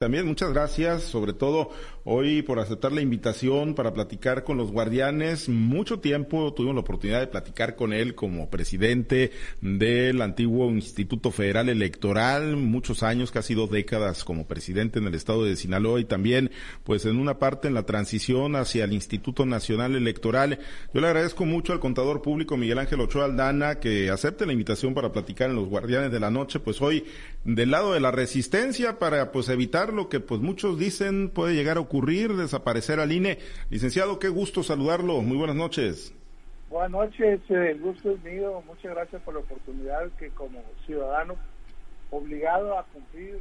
También muchas gracias, sobre todo hoy por aceptar la invitación para platicar con los guardianes. Mucho tiempo tuvimos la oportunidad de platicar con él como presidente del antiguo Instituto Federal Electoral, muchos años, casi dos décadas como presidente en el estado de Sinaloa y también pues en una parte en la transición hacia el Instituto Nacional Electoral. Yo le agradezco mucho al contador público Miguel Ángel Ochoa Aldana que acepte la invitación para platicar en los guardianes de la noche, pues hoy del lado de la resistencia para pues evitar lo que pues muchos dicen puede llegar a ocurrir, desaparecer al INE. Licenciado, qué gusto saludarlo. Muy buenas noches. Buenas noches, eh, el gusto es mío. Muchas gracias por la oportunidad que como ciudadano obligado a cumplir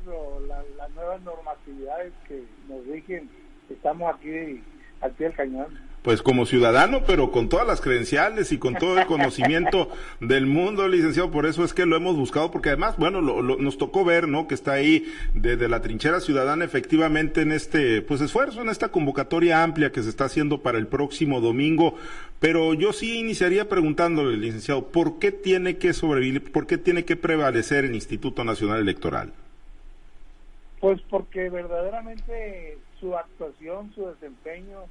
las nuevas normatividades que nos rigen, estamos aquí al pie del cañón pues como ciudadano, pero con todas las credenciales y con todo el conocimiento del mundo, licenciado, por eso es que lo hemos buscado, porque además, bueno, nos tocó ver, ¿no? Que está ahí desde la trinchera ciudadana efectivamente en este, pues esfuerzo, en esta convocatoria amplia que se está haciendo para el próximo domingo, pero yo sí iniciaría preguntándole, licenciado, ¿por qué tiene que sobrevivir, por qué tiene que prevalecer el Instituto Nacional Electoral? Pues porque verdaderamente su actuación, su desempeño,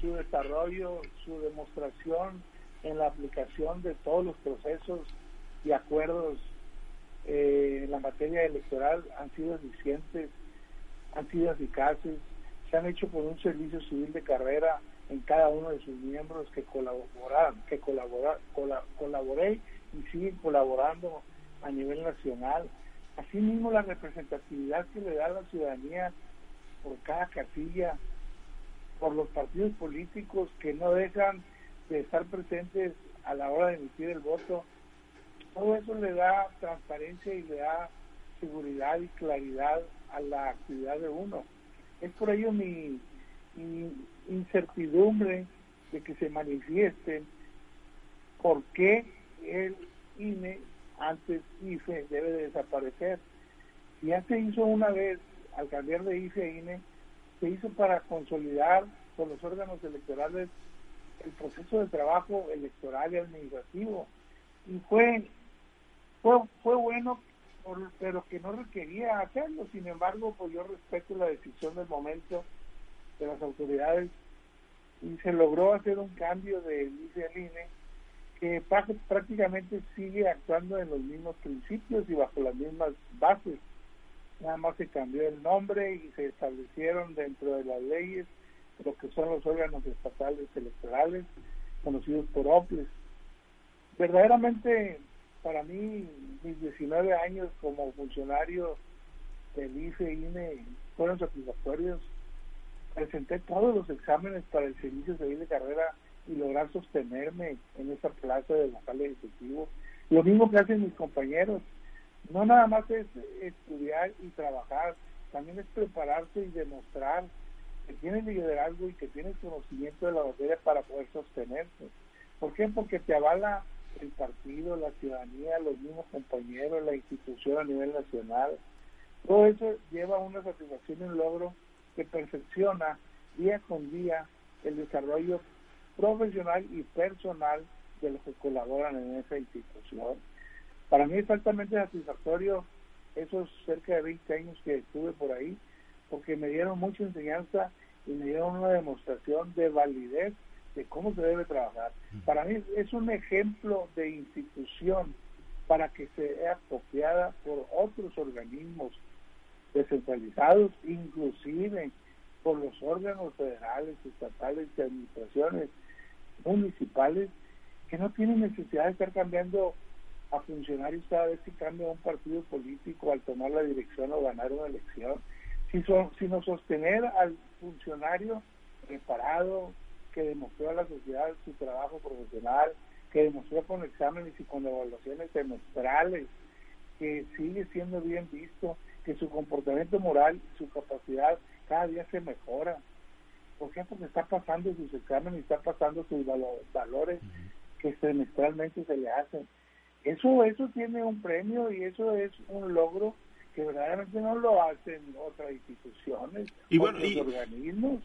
su desarrollo, su demostración en la aplicación de todos los procesos y acuerdos eh, en la materia electoral han sido eficientes, han sido eficaces, se han hecho por un servicio civil de carrera en cada uno de sus miembros que colaboran, que colabora, colaboré y siguen colaborando a nivel nacional. Asimismo, la representatividad que le da la ciudadanía por cada casilla por los partidos políticos que no dejan de estar presentes a la hora de emitir el voto. Todo eso le da transparencia y le da seguridad y claridad a la actividad de uno. Es por ello mi, incertidumbre de que se manifieste por qué el INE, antes IFE, debe de desaparecer. Ya se hizo una vez al cambiar de IFE a INE, se hizo para consolidar con los órganos electorales el proceso de trabajo electoral y administrativo. Y fue, fue, fue bueno, pero que no requería hacerlo. Sin embargo, pues yo respeto la decisión del momento de las autoridades y se logró hacer un cambio de INE que prácticamente sigue actuando en los mismos principios y bajo las mismas bases nada más se cambió el nombre y se establecieron dentro de las leyes lo que son los órganos estatales electorales, conocidos por OPLES. Verdaderamente, para mí, mis 19 años como funcionario del IFE INE fueron satisfactorios. Presenté todos los exámenes para el servicio civil de carrera y lograr sostenerme en esa plaza de vocal ejecutivo. Lo mismo que hacen mis compañeros no nada más es estudiar y trabajar, también es prepararse y demostrar que tienes liderazgo y que tienes conocimiento de la materia para poder sostenerse. ¿Por qué? Porque te avala el partido, la ciudadanía, los mismos compañeros, la institución a nivel nacional. Todo eso lleva a una satisfacción y un logro que perfecciona día con día el desarrollo profesional y personal de los que colaboran en esa institución. Para mí es altamente satisfactorio esos cerca de 20 años que estuve por ahí, porque me dieron mucha enseñanza y me dieron una demostración de validez de cómo se debe trabajar. Para mí es un ejemplo de institución para que sea copiada por otros organismos descentralizados, inclusive por los órganos federales, estatales y administraciones municipales que no tienen necesidad de estar cambiando a funcionarios cada vez que cambia un partido político al tomar la dirección o ganar una elección, sino sostener al funcionario preparado, que demostró a la sociedad su trabajo profesional, que demostró con exámenes y con evaluaciones semestrales, que sigue siendo bien visto, que su comportamiento moral, su capacidad cada día se mejora. ¿Por qué? Porque está pasando sus exámenes, y está pasando sus valores que semestralmente se le hacen. Eso, eso tiene un premio y eso es un logro que verdaderamente no lo hacen otras instituciones, y otros organismos.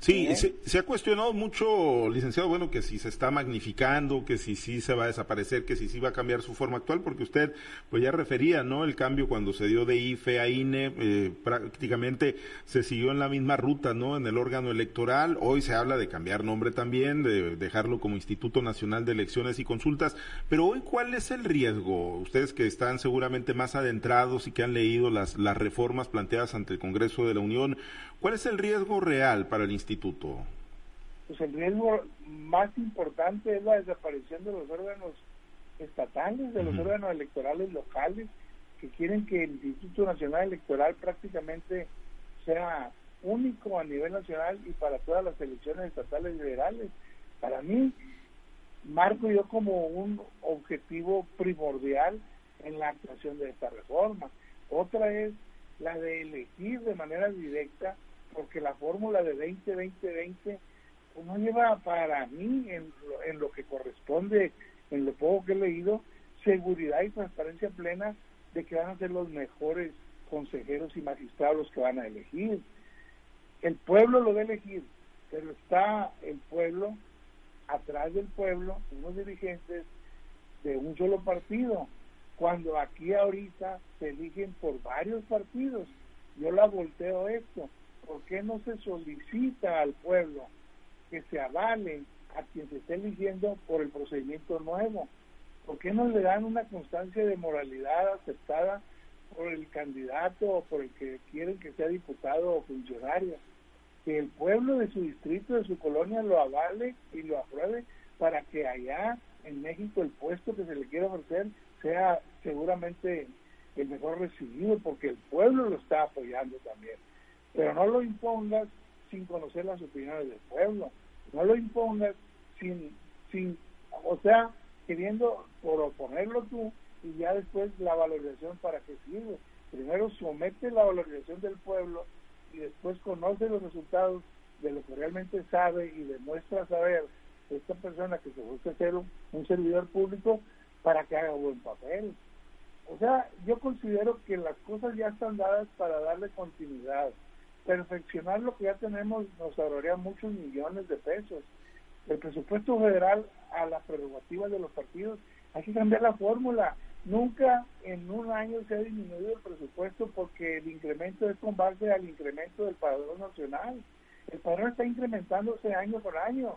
Sí, ¿Eh? se, ha cuestionado mucho, licenciado, bueno, que si se está magnificando, que si sí se va a desaparecer, que si sí va a cambiar su forma actual, porque usted pues ya refería, ¿no? El cambio cuando se dio de IFE a INE, eh, prácticamente se siguió en la misma ruta, ¿no? En el órgano electoral. Hoy se habla de cambiar nombre también, de dejarlo como Instituto Nacional de Elecciones y Consultas. Pero hoy, ¿cuál es el riesgo? Ustedes que están seguramente más adentrados y que han leído las, las reformas planteadas ante el Congreso de la Unión, ¿cuál es el riesgo real para el instituto? Pues el riesgo más importante es la desaparición de los órganos estatales, de los órganos electorales locales, que quieren que el Instituto Nacional Electoral prácticamente sea único a nivel nacional y para todas las elecciones estatales y federales. Para mí, marco yo como un objetivo primordial en la actuación de esta reforma. Otra es la de elegir de manera directa, porque la fórmula de 20-20-20 pues, no lleva para mí en, en lo que corresponde, en lo poco que he leído, seguridad y transparencia plena de que van a ser los mejores consejeros y magistrados que van a elegir. El pueblo lo va a elegir, pero está el pueblo atrás del pueblo, unos dirigentes de un solo partido, cuando aquí ahorita se eligen por varios partidos. Yo la volteo esto. ¿Por qué no se solicita al pueblo que se avale a quien se esté eligiendo por el procedimiento nuevo? ¿Por qué no le dan una constancia de moralidad aceptada por el candidato o por el que quieren que sea diputado o funcionario? Que el pueblo de su distrito, de su colonia, lo avale y lo apruebe para que allá en México el puesto que se le quiera ofrecer sea seguramente el mejor recibido porque el pueblo lo está apoyando también. Pero no lo impongas sin conocer las opiniones del pueblo, no lo impongas sin, sin o sea, queriendo proponerlo tú y ya después la valorización para que sirve. Primero somete la valorización del pueblo y después conoce los resultados de lo que realmente sabe y demuestra saber esta persona que se busca ser un servidor público para que haga buen papel. O sea, yo considero que las cosas ya están dadas para darle continuidad. Perfeccionar lo que ya tenemos nos ahorraría muchos millones de pesos. El presupuesto federal a la prerrogativa de los partidos, hay que cambiar la fórmula. Nunca en un año se ha disminuido el presupuesto porque el incremento es con base al incremento del padrón nacional. El padrón está incrementándose año por año.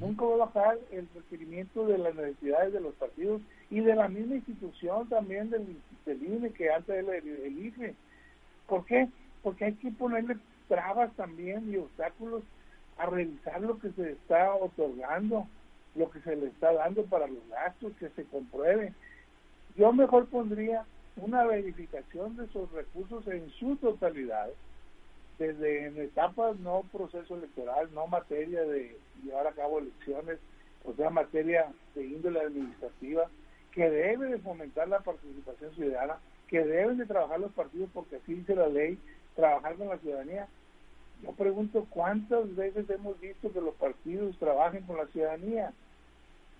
Nunca va a bajar el requerimiento de las necesidades de los partidos y de la misma institución también del, INE que antes el, el IFE. ¿Por qué? Porque hay que ponerle trabas también y obstáculos a revisar lo que se está otorgando, lo que se le está dando para los gastos, que se compruebe. Yo mejor pondría una verificación de esos recursos en su totalidad, desde en etapas no proceso electoral, no materia de llevar a cabo elecciones, o sea, materia de índole administrativa, que debe de fomentar la participación ciudadana, que deben de trabajar los partidos porque así dice la ley, trabajar con la ciudadanía. Yo pregunto cuántas veces hemos visto que los partidos trabajen con la ciudadanía,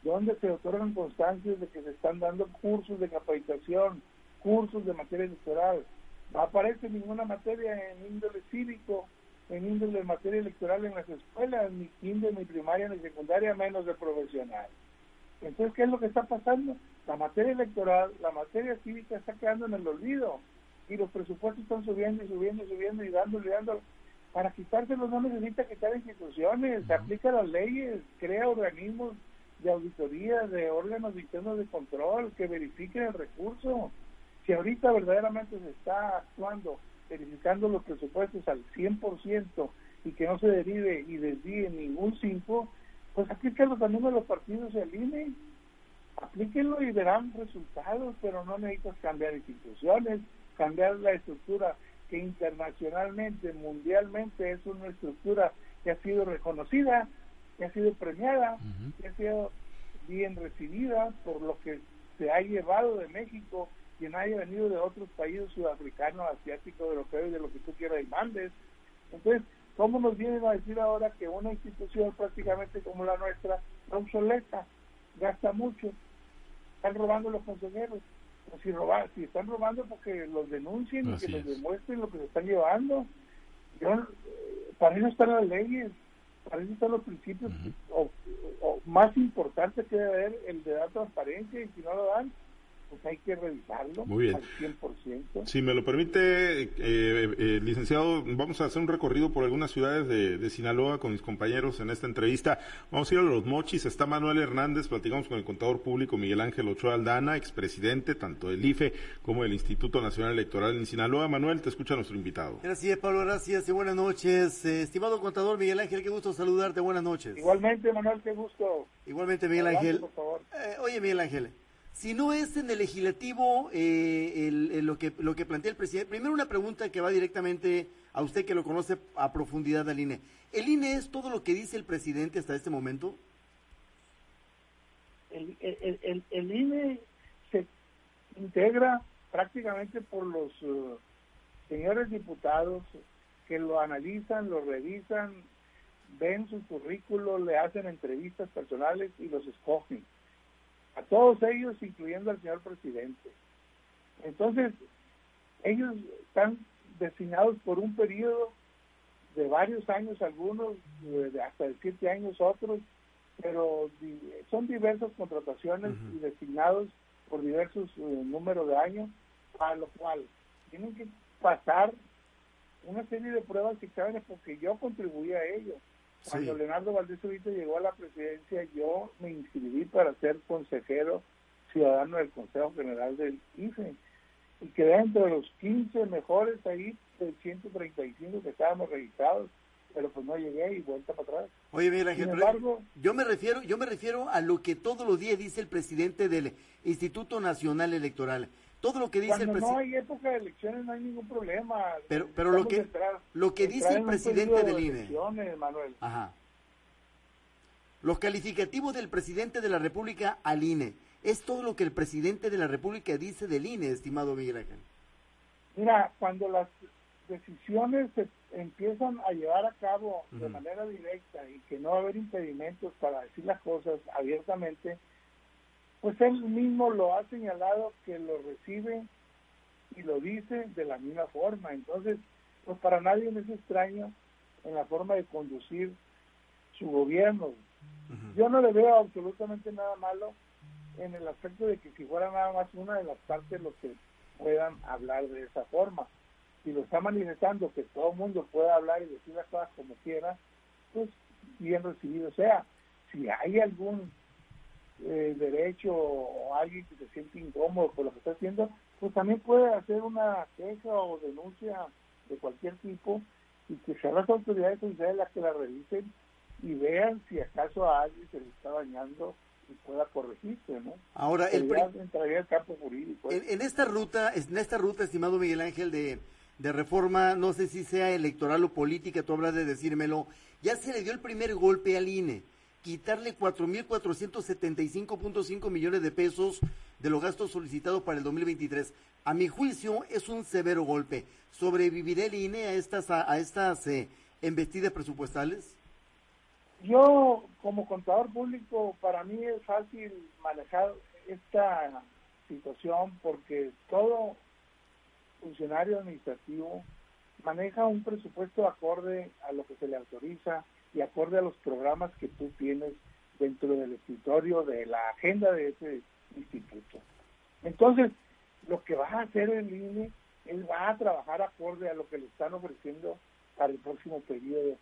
donde se otorgan constancias de que se están dando cursos de capacitación, cursos de materia electoral. No aparece ninguna materia en índole cívico, en índole de materia electoral en las escuelas, ni kinder, ni primaria, ni secundaria, menos de profesional. Entonces, ¿qué es lo que está pasando? La materia electoral, la materia cívica está quedando en el olvido y los presupuestos están subiendo y subiendo y subiendo y dándole y dándole. Para quitárselos no necesita quitar instituciones, se aplica las leyes, crea organismos de auditoría, de órganos internos de control que verifiquen el recurso. Si ahorita verdaderamente se está actuando verificando los presupuestos al 100% y que no se derive y desvíe ningún 5, pues aplíquenlo también a los partidos y al INE. Aplíquenlo y verán resultados, pero no necesitas cambiar instituciones, cambiar la estructura que internacionalmente, mundialmente es una estructura que ha sido reconocida, que ha sido premiada, que ha sido bien recibida por lo que se ha llevado de México quien haya venido de otros países sudafricanos, asiáticos, europeos, de lo que tú quieras y mandes. Entonces, ¿cómo nos vienen a decir ahora que una institución prácticamente como la nuestra está obsoleta, gasta mucho, están robando los consejeros? Pues si, robar, si están robando porque los denuncien y que les demuestren lo que se están llevando. Yo, para eso están las leyes. Para eso están los principios o, más importante que debe haber el de dar transparencia y si no lo dan, pues hay que revisarlo Muy bien. al 100%. Si me lo permite, eh, eh, licenciado, vamos a hacer un recorrido por algunas ciudades de, Sinaloa con mis compañeros en esta entrevista. Vamos a ir a Los Mochis, está Manuel Hernández, platicamos con el contador público Miguel Ángel Ochoa Aldana, expresidente tanto del IFE como del Instituto Nacional Electoral en Sinaloa. Manuel, te escucha nuestro invitado. Gracias, Pablo, gracias y buenas noches. Eh, estimado contador Miguel Ángel, qué gusto saludarte, buenas noches. Igualmente, Manuel, qué gusto. Igualmente, Miguel Ángel. Por favor. oye, Miguel Ángel si no es en el legislativo eh, lo, que, lo que plantea el presidente, primero una pregunta que va directamente a usted que lo conoce a profundidad al INE. ¿El INE es todo lo que dice el presidente hasta este momento? El, el, INE se integra prácticamente por los uh, señores diputados que lo analizan, lo revisan, ven su currículo, le hacen entrevistas personales y los escogen a todos ellos, incluyendo al señor presidente. Entonces, ellos están designados por un periodo de varios años, algunos de hasta de siete años, otros, pero son diversas contrataciones y designados por diversos eh, números de años, a lo cual tienen que pasar una serie de pruebas y exámenes porque yo contribuí a ello. Cuando Leonardo Valdés llegó a la presidencia, yo me inscribí para ser consejero ciudadano del Consejo General del IFE y quedé entre los 15 mejores ahí de 135 que estábamos registrados pero pues no llegué y vuelta para atrás. Oye, mira, Ángel, yo me refiero, yo me refiero a lo que todos los días dice el presidente del Instituto Nacional Electoral. Todo lo que dice el presidente. No hay época de elecciones, no hay ningún problema. Pero, pero lo que, lo que dice el presidente del INE. Ajá. Los calificativos del presidente de la República al INE. Es todo lo que el presidente de la República dice del INE, estimado Miguel Ángel. Mira, cuando las decisiones se empiezan a llevar a cabo de manera directa y que no va a haber impedimentos para decir las cosas abiertamente, pues él mismo lo ha señalado que lo recibe y lo dice de la misma forma. Entonces, pues para nadie es extraño en la forma de conducir su gobierno. Yo no le veo absolutamente nada malo en el aspecto de que si fuera nada más una de las partes los que puedan hablar de esa forma. Si lo está manifestando que todo el mundo pueda hablar y decir las cosas como quiera, pues bien recibido sea. Si hay algún eh, derecho o alguien que se siente incómodo por lo que está haciendo, pues también puede hacer una queja o denuncia de cualquier tipo y que sean las autoridades judiciales las que la revisen y vean si acaso a alguien se le está dañando y pueda corregirse, ¿no? Ahora, el entraría el campo jurídico. ¿eh? En, esta ruta, en esta ruta, estimado Miguel Ángel, de, de reforma, no sé si sea electoral o política, tú hablas de decírmelo, ya se le dio el primer golpe al INE quitarle 4.475.5 millones de pesos de los gastos solicitados para el 2023. A mi juicio es un severo golpe. ¿Sobrevivirá el INE a estas, a, estas eh, embestidas presupuestales? Yo, como contador público, para mí es fácil manejar esta situación porque todo funcionario administrativo maneja un presupuesto acorde a lo que se le autoriza y acorde a los programas que tú tienes dentro del escritorio de la agenda de ese instituto. Entonces, lo que va a hacer el INE, él va a trabajar acorde a lo que le están ofreciendo para el próximo periodo.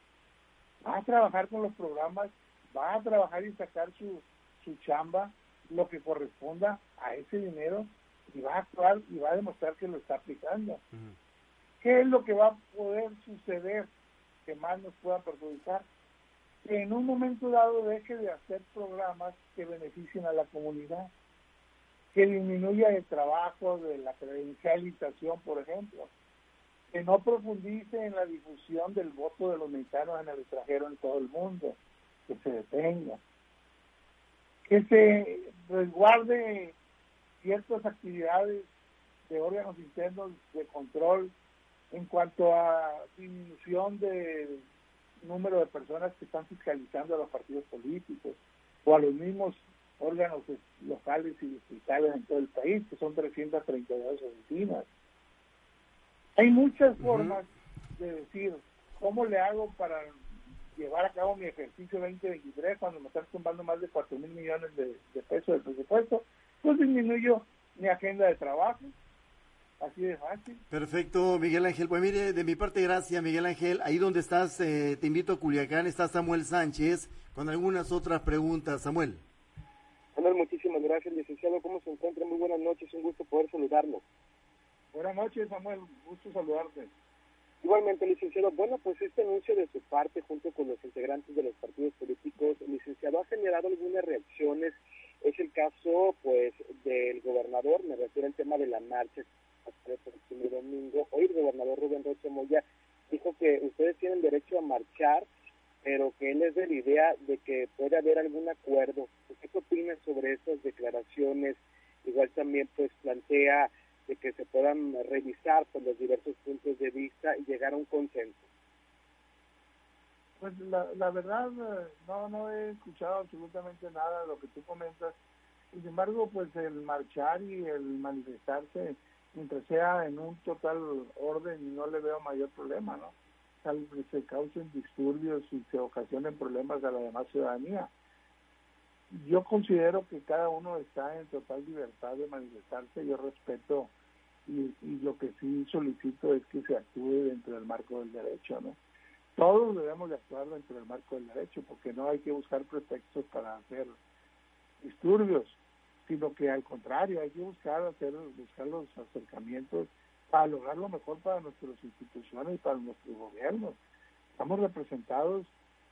Va a trabajar con los programas, va a trabajar y sacar su, su chamba, lo que corresponda a ese dinero y va a actuar y va a demostrar que lo está aplicando. ¿Qué es lo que va a poder suceder que más nos pueda perjudicar? Que en un momento dado deje de hacer programas que beneficien a la comunidad, que disminuya el trabajo de la credencialización, por ejemplo, que no profundice en la difusión del voto de los mexicanos en el extranjero en todo el mundo, que se detenga, que se resguarde ciertas actividades de órganos internos de control en cuanto a disminución de número de personas que están fiscalizando a los partidos políticos o a los mismos órganos locales y distritales en todo el país, que son 332 oficinas. Hay muchas formas de decir cómo le hago para llevar a cabo mi ejercicio 2023 cuando me están tumbando más de 4 mil millones de, pesos del presupuesto, pues disminuyo mi agenda de trabajo. Así de fácil. Perfecto, Miguel Ángel. Pues mire, de mi parte, gracias, Miguel Ángel. Ahí donde estás, eh, te invito a Culiacán, está Samuel Sánchez con algunas otras preguntas. Samuel. Samuel, muchísimas gracias, licenciado. ¿Cómo se encuentra? Muy buenas noches, un gusto poder saludarlo. Buenas noches, Samuel. Gusto saludarte. Igualmente, licenciado, bueno, pues este anuncio de su parte, junto con los integrantes de los partidos políticos, licenciado, ha generado algunas reacciones. Es el caso, pues, del gobernador, me refiero al tema de la marcha el domingo. Hoy el gobernador Rubén Rocha Moya dijo que ustedes tienen derecho a marchar, pero que él es de la idea de que puede haber algún acuerdo. ¿Qué opina sobre esas declaraciones? Igual también, pues, plantea de que se puedan revisar por los diversos puntos de vista y llegar a un consenso? Pues la, la verdad eh, no, no he escuchado absolutamente nada de lo que tú comentas. Sin embargo, pues el marchar y el manifestarse, mientras sea en un total orden, no le veo mayor problema, ¿no? Tal que se causen disturbios y se ocasionen problemas a la demás ciudadanía. Yo considero que cada uno está en total libertad de manifestarse. Yo respeto y, lo que sí solicito es que se actúe dentro del marco del derecho, ¿no? Todos debemos de actuar dentro del marco del derecho, porque no hay que buscar pretextos para hacer disturbios, sino que al contrario, hay que buscar hacer buscar los acercamientos para lograr lo mejor para nuestras instituciones y para nuestros gobiernos. Estamos representados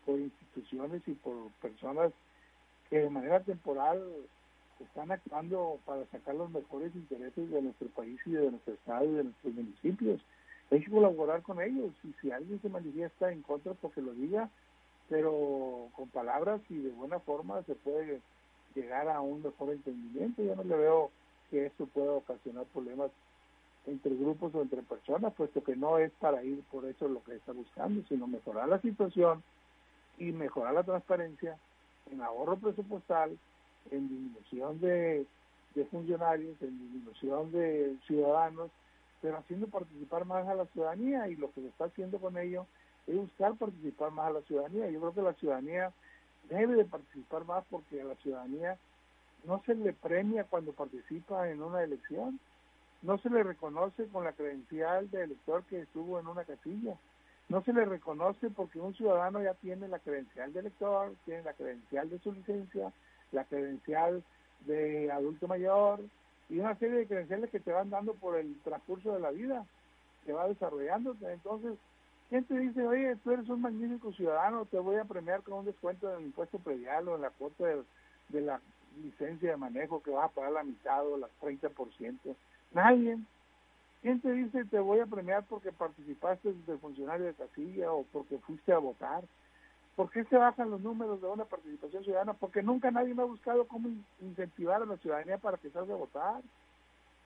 por instituciones y por personas que de manera temporal están actuando para sacar los mejores intereses de nuestro país y de nuestro estado y de nuestros municipios. Hay que colaborar con ellos y si alguien se manifiesta en contra, pues lo diga, pero con palabras y de buena forma se puede llegar a un mejor entendimiento. Yo no le veo que esto pueda ocasionar problemas entre grupos o entre personas, puesto que no es para ir por eso lo que está buscando, sino mejorar la situación y mejorar la transparencia en ahorro presupuestal, en disminución de, funcionarios, en disminución de ciudadanos, pero haciendo participar más a la ciudadanía y lo que se está haciendo con ello es buscar participar más a la ciudadanía. Yo creo que la ciudadanía debe de participar más porque a la ciudadanía no se le premia cuando participa en una elección, no se le reconoce con la credencial de elector que estuvo en una casilla, no se le reconoce porque un ciudadano ya tiene la credencial de elector, tiene la credencial de su licencia, la credencial de adulto mayor y una serie de credenciales que te van dando por el transcurso de la vida, que va desarrollando. Entonces, ¿quién te dice, oye, tú eres un magnífico ciudadano, te voy a premiar con un descuento en el impuesto predial o en la cuota de, la licencia de manejo que vas a pagar la mitad o las 30%? Nadie. ¿Quién te dice te voy a premiar porque participaste de funcionario de casilla o porque fuiste a votar? ¿Por qué se bajan los números de una participación ciudadana? Porque nunca nadie me ha buscado cómo incentivar a la ciudadanía para que salga a votar.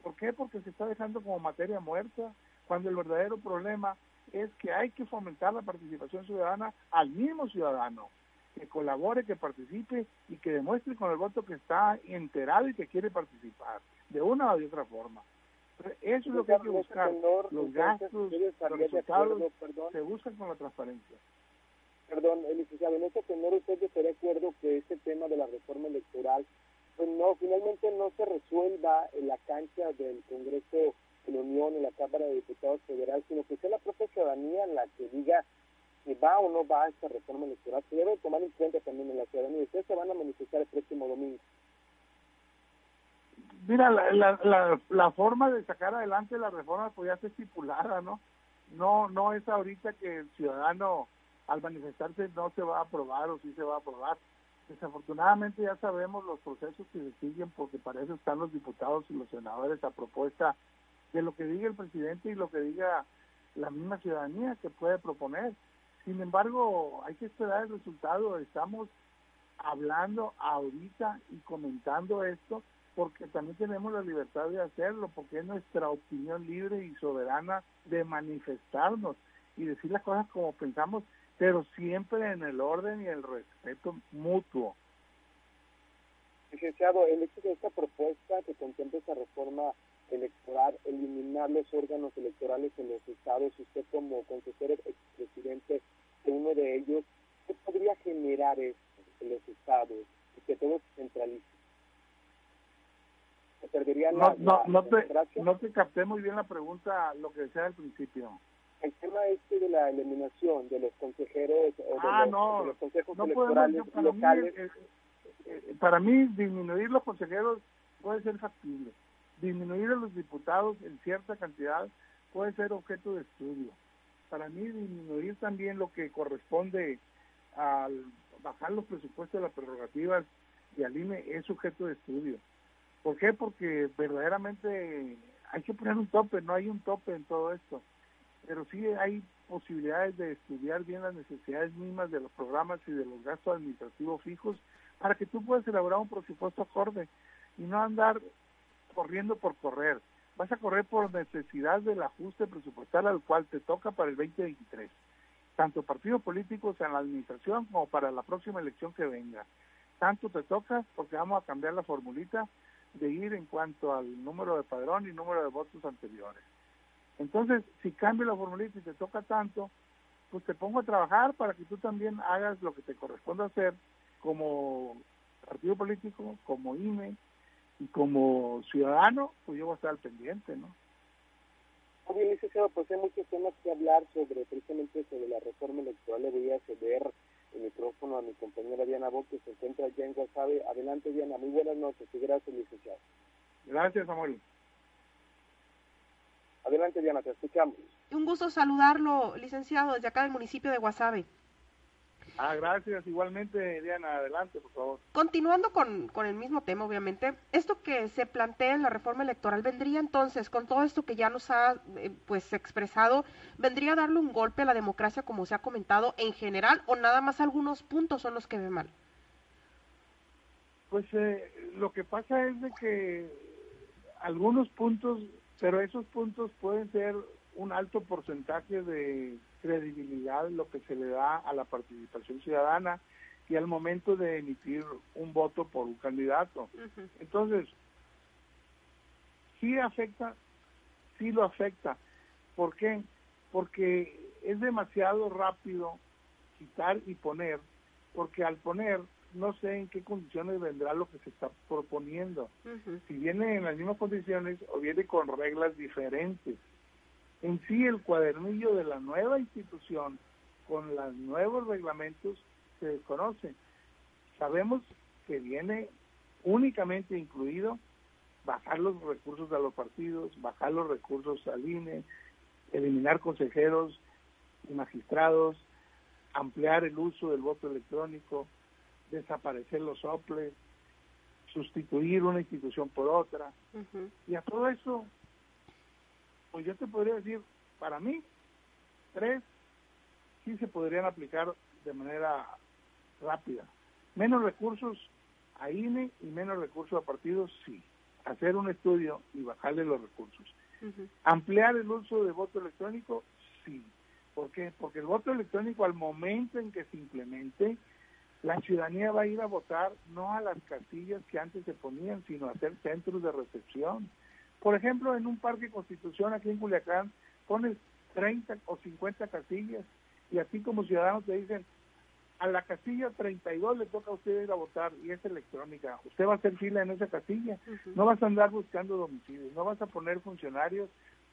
¿Por qué? Porque se está dejando como materia muerta, cuando el verdadero problema es que hay que fomentar la participación ciudadana al mismo ciudadano, que colabore, que participe y que demuestre con el voto que está enterado y que quiere participar, de una o de otra forma. Eso es lo que hay que buscar. Los gastos, los resultados se buscan con la transparencia perdón, licenciado, en ese tenor usted está de acuerdo que este tema de la reforma electoral, pues no, finalmente no se resuelva en la cancha del Congreso la Unión, en la Cámara de Diputados Federal, sino que sea la propia ciudadanía la que diga si va o no va a esta reforma electoral. Se debe tomar en cuenta también en la ciudadanía. Ustedes se van a manifestar el próximo domingo. Mira, la, forma de sacar adelante la reforma pues ya estipulada, ¿no? No, no es ahorita que el ciudadano al manifestarse no se va a aprobar o sí se va a aprobar. Desafortunadamente ya sabemos los procesos que se siguen porque para eso están los diputados y los senadores a propuesta de lo que diga el presidente y lo que diga la misma ciudadanía que puede proponer. Sin embargo, hay que esperar el resultado. Estamos hablando ahorita y comentando esto porque también tenemos la libertad de hacerlo, porque es nuestra opinión libre y soberana de manifestarnos y decir las cosas como pensamos pero siempre en el orden y el respeto mutuo. Licenciado, el hecho de esta propuesta que contempla esa reforma electoral, eliminar los órganos electorales en los estados, usted como consejero expresidente de uno de ellos, ¿qué podría generar esto en los estados? Y que todo se centralice. ¿Se perdería no, la, no, te, no te capté muy bien la pregunta, lo que decía al principio. El tema este de la eliminación de los consejeros eh, o ah, de, los, no, los consejos electorales locales. Eh, eh, para mí, disminuir los consejeros puede ser factible Disminuir a los diputados en cierta cantidad puede ser objeto de estudio. Para mí, disminuir también lo que corresponde al bajar los presupuestos de las prerrogativas de Aline es sujeto de estudio. ¿Por qué? Porque verdaderamente hay que poner un tope, no hay un tope en todo esto, pero sí hay posibilidades de estudiar bien las necesidades mismas de los programas y de los gastos administrativos fijos para que tú puedas elaborar un presupuesto acorde y no andar corriendo por correr. Vas a correr por necesidad del ajuste presupuestal al cual te toca para el 2023 tanto partidos políticos en la administración como para la próxima elección que venga. Tanto te toca porque vamos a cambiar la formulita de ir en cuanto al número de padrón y número de votos anteriores. Entonces, si cambia la formulita y te toca tanto, pues te pongo a trabajar para que tú también hagas lo que te corresponde hacer como partido político, como INE y como ciudadano, pues yo voy a estar al pendiente, ¿no? Muy bien, licenciado, pues hay muchos temas que hablar sobre, precisamente sobre la reforma electoral. Le voy a ceder el micrófono a mi compañera Diana Bo, que se encuentra allá en Guasave. Adelante, Diana. Muy buenas noches y gracias, licenciado. Gracias, Samuel. Adelante, Diana, te escuchamos. Un gusto saludarlo, licenciado, desde acá del municipio de Guasave. Ah, gracias. Igualmente, Diana, adelante, por favor. Continuando con, el mismo tema, obviamente, esto que se plantea en la reforma electoral vendría entonces, con todo esto que ya nos ha eh, pues expresado, vendría a darle un golpe a la democracia, como se ha comentado, en general, o nada más algunos puntos son los que ve mal. Pues eh, lo que pasa es de que algunos puntos, pero esos puntos pueden ser un alto porcentaje de credibilidad lo que se le da a la participación ciudadana y al momento de emitir un voto por un candidato. Entonces, sí afecta, sí lo afecta. ¿Por qué? Porque es demasiado rápido quitar y poner, porque al poner no sé en qué condiciones vendrá lo que se está proponiendo. Si viene en las mismas condiciones o viene con reglas diferentes en sí el cuadernillo de la nueva institución con los nuevos reglamentos se desconoce. Sabemos que viene únicamente incluido bajar los recursos a los partidos, bajar los recursos al INE, eliminar consejeros y magistrados, ampliar el uso del voto electrónico, desaparecer los soples, sustituir una institución por otra. Y a todo eso pues yo te podría decir, para mí, tres sí se podrían aplicar de manera rápida. Menos recursos a INE y menos recursos a partidos, sí. Hacer un estudio y bajarle los recursos. Ampliar el uso de voto electrónico, sí. ¿Por qué? Porque el voto electrónico al momento en que se implemente, la ciudadanía va a ir a votar no a las casillas que antes se ponían, sino a hacer centros de recepción. Por ejemplo, en un parque Constitución aquí en Culiacán, pones 30 o 50 casillas y así como ciudadanos te dicen, a la casilla 32 le toca a usted ir a votar y es electrónica. Usted va a hacer fila en esa casilla. No vas a andar buscando domicilios, no vas a poner funcionarios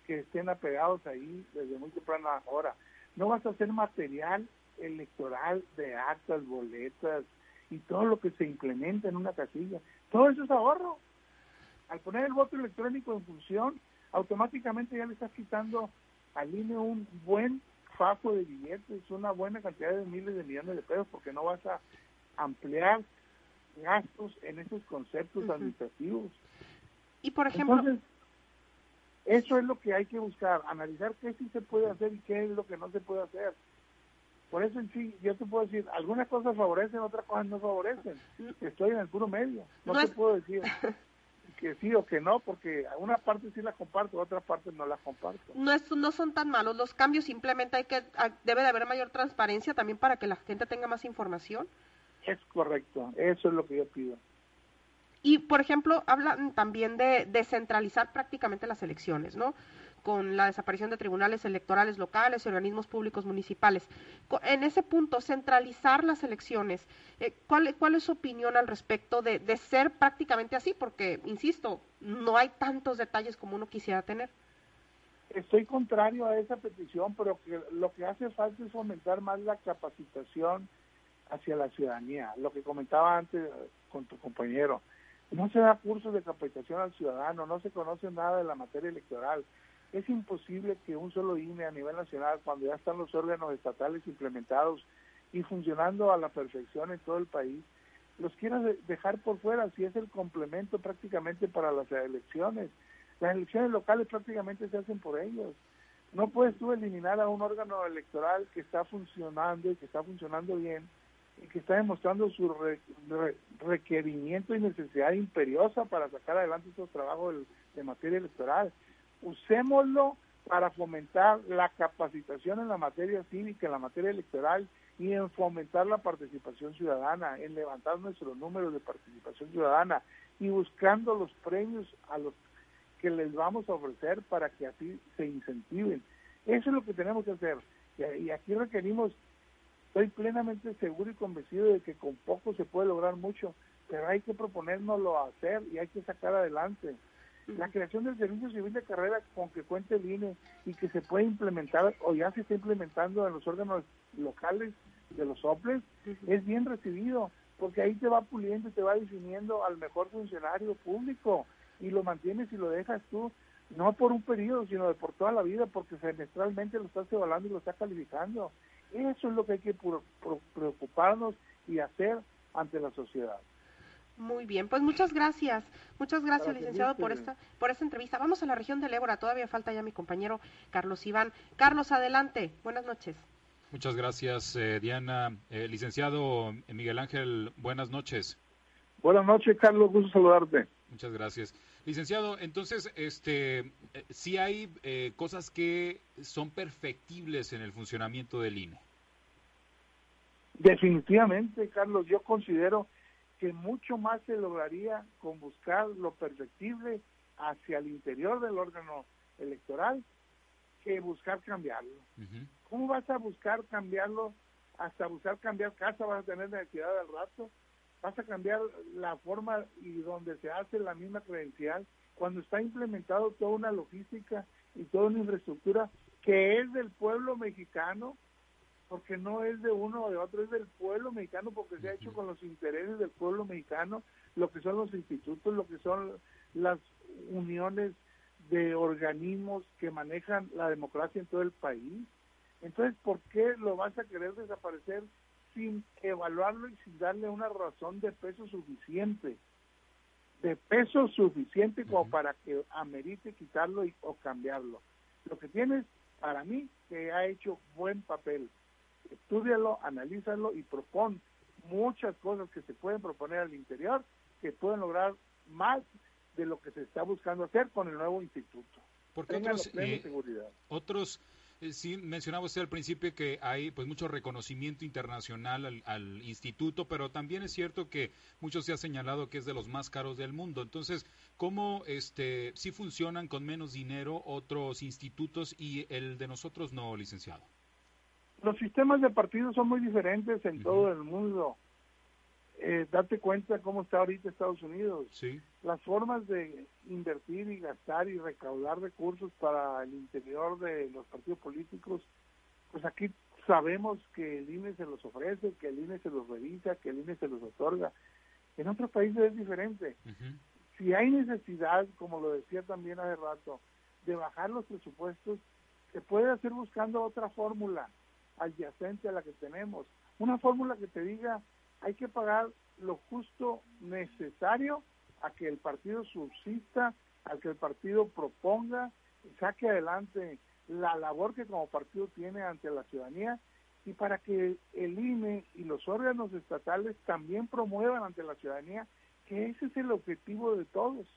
que estén apegados ahí desde muy temprana hora. No vas a hacer material electoral de actas, boletas y todo lo que se implementa en una casilla. Todo eso es ahorro al poner el voto electrónico en función, automáticamente ya le estás quitando al INE un buen fajo de billetes, una buena cantidad de miles de millones de pesos, porque no vas a ampliar gastos en esos conceptos administrativos. Y por ejemplo... Entonces, eso es lo que hay que buscar, analizar qué sí se puede hacer y qué es lo que no se puede hacer. Por eso en sí, yo te puedo decir, algunas cosas favorecen, otras cosas no favorecen. Estoy en el puro medio, no, te puedo decir. que sí o que no, porque a una parte sí la comparto, a otra parte no la comparto. No, es, no son tan malos los cambios, simplemente hay que debe de haber mayor transparencia también para que la gente tenga más información. Es correcto, eso es lo que yo pido. Y, por ejemplo, hablan también de descentralizar prácticamente las elecciones, ¿no? Con la desaparición de tribunales electorales locales y organismos públicos municipales. En ese punto, centralizar las elecciones, eh, ¿cuál, ¿cuál, es su opinión al respecto de, ser prácticamente así? Porque, insisto, no hay tantos detalles como uno quisiera tener. Estoy contrario a esa petición, pero que lo que hace falta es fomentar más la capacitación hacia la ciudadanía. Lo que comentaba antes con tu compañero, no se da cursos de capacitación al ciudadano, no se conoce nada de la materia electoral. Es imposible que un solo INE a nivel nacional, cuando ya están los órganos estatales implementados y funcionando a la perfección en todo el país, los quiera dejar por fuera si es el complemento prácticamente para las elecciones. Las elecciones locales prácticamente se hacen por ellos. No puedes tú eliminar a un órgano electoral que está funcionando y que está funcionando bien y que está demostrando su requerimiento y necesidad imperiosa para sacar adelante estos trabajos de materia electoral. Usémoslo para fomentar la capacitación en la materia cívica, en la materia electoral y en fomentar la participación ciudadana, en levantar nuestros números de participación ciudadana y buscando los premios a los que les vamos a ofrecer para que así se incentiven. Eso es lo que tenemos que hacer. Y aquí requerimos, estoy plenamente seguro y convencido de que con poco se puede lograr mucho, pero hay que proponérnoslo a hacer y hay que sacar adelante. La creación del servicio civil de carrera con que cuente el INE y que se puede implementar o ya se está implementando en los órganos locales de los OPLES es bien recibido porque ahí te va puliendo te va definiendo al mejor funcionario público y lo mantienes y lo dejas tú, no por un periodo, sino por toda la vida, porque semestralmente lo estás evaluando y lo estás calificando. Eso es lo que hay que preocuparnos y hacer ante la sociedad. Muy bien, pues muchas gracias. Muchas gracias, licenciado, por esta, por esta entrevista. Vamos a la región del Ébora. Todavía falta ya mi compañero Carlos Iván. Carlos, adelante. Buenas noches. Muchas gracias, eh, Diana. Eh, licenciado Miguel Ángel, buenas noches. Buenas noches, Carlos. Gusto saludarte. Muchas gracias. Licenciado, entonces, este, eh, sí hay eh, cosas que son perfectibles en el funcionamiento del INE. Definitivamente, Carlos, yo considero que mucho más se lograría con buscar lo perfectible hacia el interior del órgano electoral que buscar cambiarlo. ¿Cómo vas a buscar cambiarlo? Hasta buscar cambiar casa vas a tener necesidad al rato vas a cambiar la forma y donde se hace la misma credencial, cuando está implementado toda una logística y toda una infraestructura que es del pueblo mexicano, porque no es de uno o de otro, es del pueblo mexicano porque se ha hecho con los intereses del pueblo mexicano, lo que son los institutos, lo que son las uniones de organismos que manejan la democracia en todo el país. Entonces, ¿por qué lo vas a querer desaparecer sin evaluarlo y sin darle una razón de peso suficiente, de peso suficiente como para que amerite quitarlo y, o cambiarlo. Lo que tienes, para mí, que ha hecho buen papel. Estúdialo, analízalo y propon muchas cosas que se pueden proponer al interior que pueden lograr más de lo que se está buscando hacer con el nuevo instituto. Porque otros, eh, otros eh, sí, mencionaba usted al principio que hay pues mucho reconocimiento internacional al, instituto, pero también es cierto que mucho se ha señalado que es de los más caros del mundo. Entonces, ¿cómo este sí funcionan con menos dinero otros institutos y el de nosotros no, licenciado? Los sistemas de partidos son muy diferentes en todo el mundo eh, date cuenta cómo está ahorita Estados Unidos. Sí. Las formas de invertir y gastar y recaudar recursos para el interior de los partidos políticos, pues aquí sabemos que el INE se los ofrece, que el INE se los revisa, que el INE se los otorga. En otros países es diferente. Si hay necesidad, como lo decía también hace rato, de bajar los presupuestos, se puede hacer buscando otra fórmula adyacente a la que tenemos. Una fórmula que te diga hay que pagar lo justo necesario a que el partido subsista, a que el partido proponga, saque adelante la labor que como partido tiene ante la ciudadanía y para que el INE y los órganos estatales también promuevan ante la ciudadanía que ese es el objetivo de todos,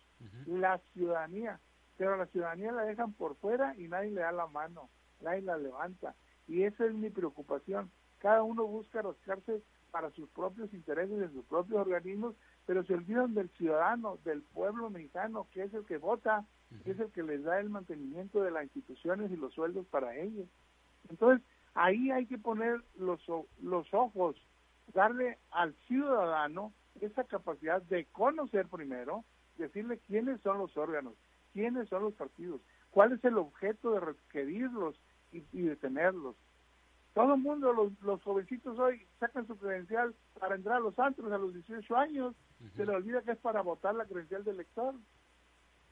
la ciudadanía. Pero a la ciudadanía la dejan por fuera y nadie le da la mano, nadie la levanta. Y esa es mi preocupación. Cada uno busca rascarse para sus propios intereses en sus propios organismos, pero se olvidan del ciudadano, del pueblo mexicano, que es el que vota, que es el que les da el mantenimiento de las instituciones y los sueldos para ellos. Entonces, ahí hay que poner los, los ojos, darle al ciudadano esa capacidad de conocer primero, decirle quiénes son los órganos, quiénes son los partidos, cuál es el objeto de requerirlos y, y de tenerlos. Todo el mundo, los, los, jovencitos hoy sacan su credencial para entrar a los antros a los 18 años, se le olvida que es para votar la credencial del elector.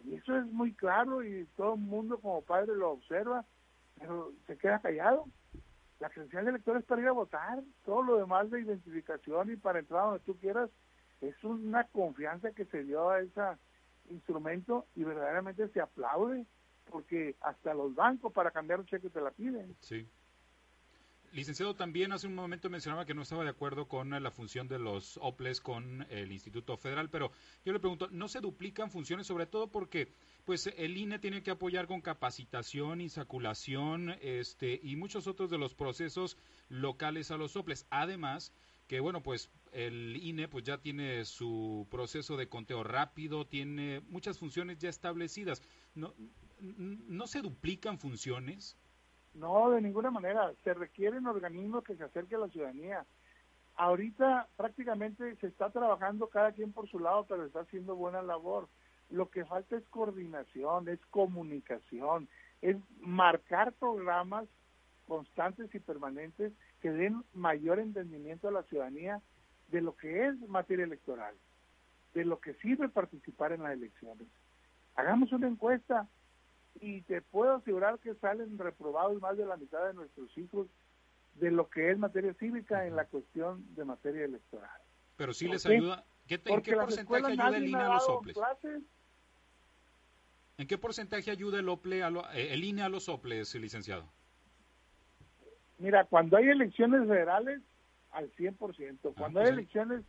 Y eso es muy claro y todo el mundo como padre lo observa, pero se queda callado. La credencial del elector es para ir a votar, todo lo demás de identificación y para entrar donde tú quieras es una confianza que se dio a ese instrumento y verdaderamente se aplaude porque hasta los bancos para cambiar un cheque te la piden. Sí. Licenciado, también hace un momento mencionaba que no estaba de acuerdo con la función de los OPLES con el Instituto Federal, pero yo le pregunto, ¿no se duplican funciones sobre todo porque pues el INE tiene que apoyar con capacitación, insaculación este, y muchos otros de los procesos locales a los OPLES? Además, que bueno, pues el INE pues ya tiene su proceso de conteo rápido, tiene muchas funciones ya establecidas. ¿No, no se duplican funciones? No, de ninguna manera. Se requieren organismos que se acerquen a la ciudadanía. Ahorita prácticamente se está trabajando cada quien por su lado, pero está haciendo buena labor. Lo que falta es coordinación, es comunicación, es marcar programas constantes y permanentes que den mayor entendimiento a la ciudadanía de lo que es materia electoral, de lo que sirve participar en las elecciones. Hagamos una encuesta, y te puedo asegurar que salen reprobados más de la mitad de nuestros hijos de lo que es materia cívica en la cuestión de materia electoral. Pero sí les ayuda. ¿Qué ¿En qué porcentaje ayuda el INE a los OPLES? ¿En qué porcentaje ayuda el, OPLE a eh, el INE a los OPLES, licenciado? Mira, cuando hay elecciones federales, al 100%. Ah, cuando hay pues elecciones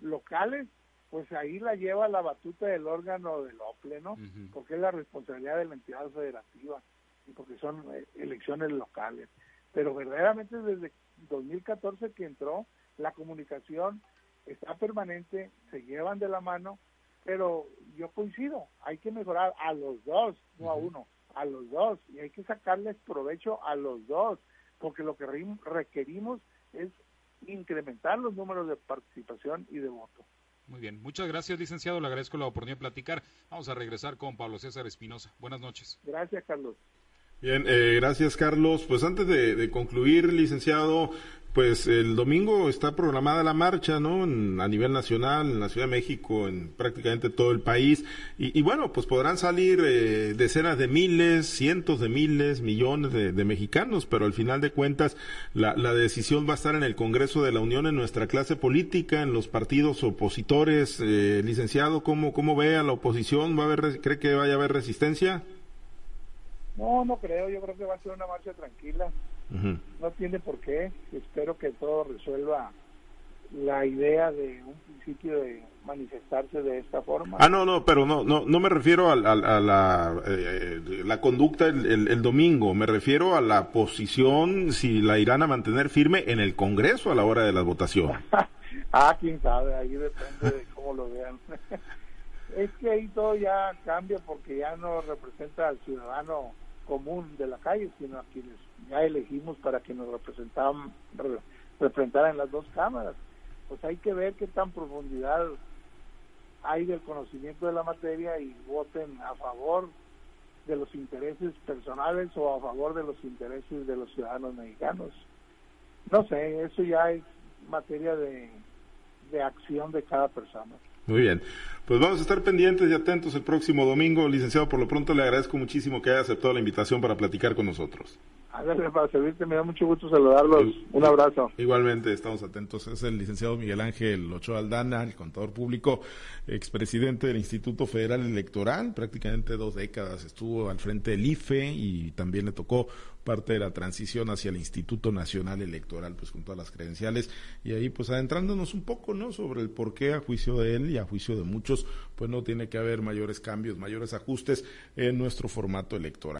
locales, pues ahí la lleva la batuta del órgano del OPLE, ¿no? Porque es la responsabilidad de la entidad federativa y porque son eh, elecciones locales. Pero verdaderamente desde 2014 que entró, la comunicación está permanente, se llevan de la mano, pero yo coincido, hay que mejorar a los dos, no a uno, a los dos, y hay que sacarles provecho a los dos, porque lo que requerimos es incrementar los números de participación y de voto. Muy bien, muchas gracias, licenciado. Le agradezco la oportunidad de platicar. Vamos a regresar con Pablo César Espinosa. Buenas noches. Gracias, Carlos. Bien, eh, gracias, Carlos. Pues antes de, concluir, licenciado, pues el domingo está programada la marcha, ¿no? a nivel nacional, en la Ciudad de México, en prácticamente todo el país. Y, bueno, pues podrán salir eh, decenas de miles, cientos de miles, millones de, mexicanos, pero al final de cuentas la, decisión va a estar en el Congreso de la Unión, en nuestra clase política, en los partidos opositores. Eh, licenciado, ¿cómo, ¿cómo ve a la oposición? ¿Va a haber, ¿Cree que vaya a haber resistencia? No, no creo, yo creo que va a ser una marcha tranquila. No tiene por qué. Espero que todo resuelva la idea de un principio de manifestarse de esta forma. Ah, no, no, pero no, no, no me refiero a, la, eh, la conducta el, el, domingo, me refiero a la posición, si la irán a mantener firme en el Congreso a la hora de la votación. ah, quién sabe, ahí depende de cómo lo vean. es que ahí todo ya cambia porque ya no representa al ciudadano común de la calle, sino a quienes ya elegimos para que nos representaran, representaran en las dos cámaras. Pues hay que ver qué tan profundidad hay del conocimiento de la materia y voten a favor de los intereses personales o a favor de los intereses de los ciudadanos mexicanos. No sé, eso ya es materia de, de acción de cada persona. Muy bien. Pues vamos a estar pendientes y atentos el próximo domingo. Licenciado, por lo pronto le agradezco muchísimo que haya aceptado la invitación para platicar con nosotros. ver, para servirte, me da mucho gusto saludarlos. Un abrazo. Igualmente, estamos atentos. Es el licenciado Miguel Ángel Ochoa Aldana, el contador público, expresidente del Instituto Federal Electoral. Prácticamente dos décadas estuvo al frente del IFE y también le tocó parte de la transición hacia el Instituto Nacional Electoral, pues con todas las credenciales, y ahí pues adentrándonos un poco, ¿no? Sobre el por qué a juicio de él y a juicio de muchos, pues no tiene que haber mayores cambios, mayores ajustes en nuestro formato electoral.